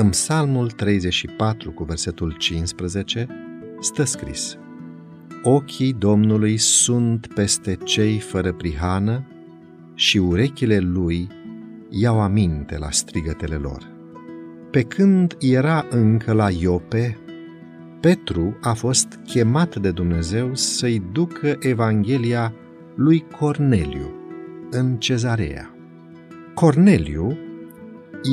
În Psalmul 34 cu versetul 15 stă scris Ochii Domnului sunt peste cei fără prihană și urechile lui iau aminte la strigătele lor. Pe când era încă la Iope, Petru a fost chemat de Dumnezeu să-i ducă Evanghelia lui Corneliu în cezarea. Corneliu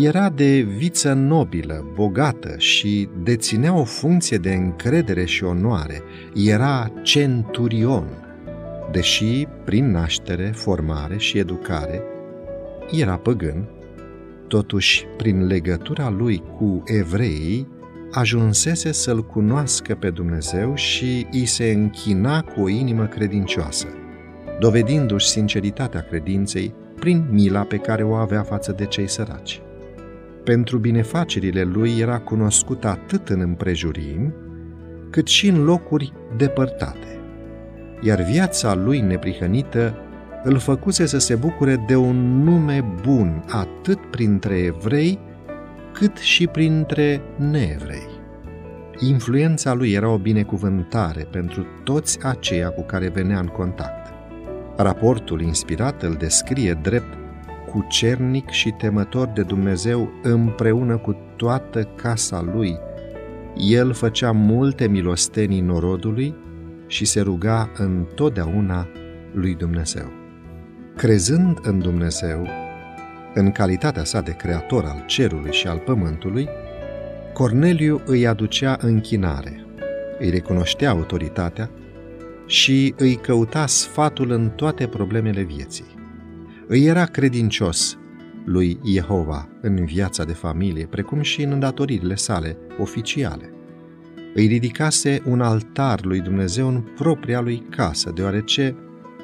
era de viță nobilă, bogată și deținea o funcție de încredere și onoare. Era centurion, deși prin naștere, formare și educare era păgân, totuși prin legătura lui cu evreii ajunsese să-L cunoască pe Dumnezeu și îi se închina cu o inimă credincioasă, dovedindu-și sinceritatea credinței prin mila pe care o avea față de cei săraci. Pentru binefacerile lui era cunoscut atât în împrejurim, cât și în locuri depărtate, iar viața lui neprihănită îl făcuse să se bucure de un nume bun atât printre evrei, cât și printre neevrei. Influența lui era o binecuvântare pentru toți aceia cu care venea în contact. Raportul inspirat îl descrie drept cucernic și temător de Dumnezeu împreună cu toată casa lui. El făcea multe milostenii norodului și se ruga întotdeauna lui Dumnezeu. Crezând în Dumnezeu, în calitatea sa de creator al cerului și al pământului, Corneliu îi aducea închinare, îi recunoștea autoritatea și îi căuta sfatul în toate problemele vieții. Îi era credincios lui Jehova în viața de familie, precum și în îndatoririle sale oficiale. Îi ridicase un altar lui Dumnezeu în propria lui casă, deoarece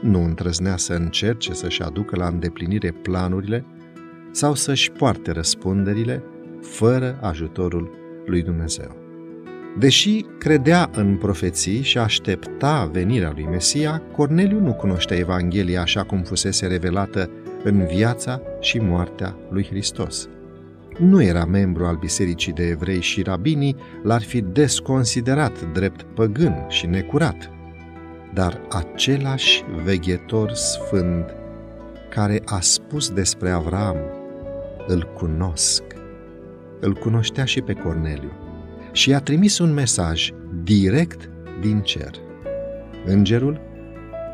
nu întrăznea să încerce să-și aducă la îndeplinire planurile sau să-și poarte răspunderile fără ajutorul lui Dumnezeu. Deși credea în profeții și aștepta venirea lui Mesia, Corneliu nu cunoștea Evanghelia așa cum fusese revelată în viața și moartea lui Hristos. Nu era membru al bisericii de evrei și rabinii l-ar fi desconsiderat drept păgân și necurat. Dar același veghetor sfânt care a spus despre Avram, îl cunosc, îl cunoștea și pe Corneliu și i-a trimis un mesaj direct din cer. Îngerul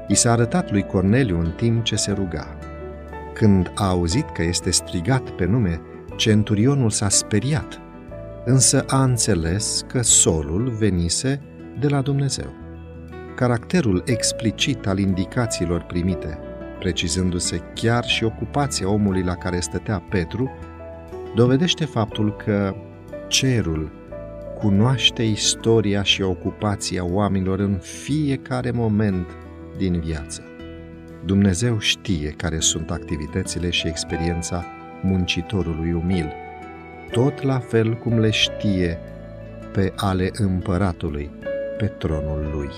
i s-a arătat lui Corneliu în timp ce se ruga. Când a auzit că este strigat pe nume, centurionul s-a speriat, însă a înțeles că solul venise de la Dumnezeu. Caracterul explicit al indicațiilor primite, precizându-se chiar și ocupația omului la care stătea Petru, dovedește faptul că cerul cunoaște istoria și ocupația oamenilor în fiecare moment din viață. Dumnezeu știe care sunt activitățile și experiența muncitorului umil, tot la fel cum le știe pe ale împăratului pe tronul lui.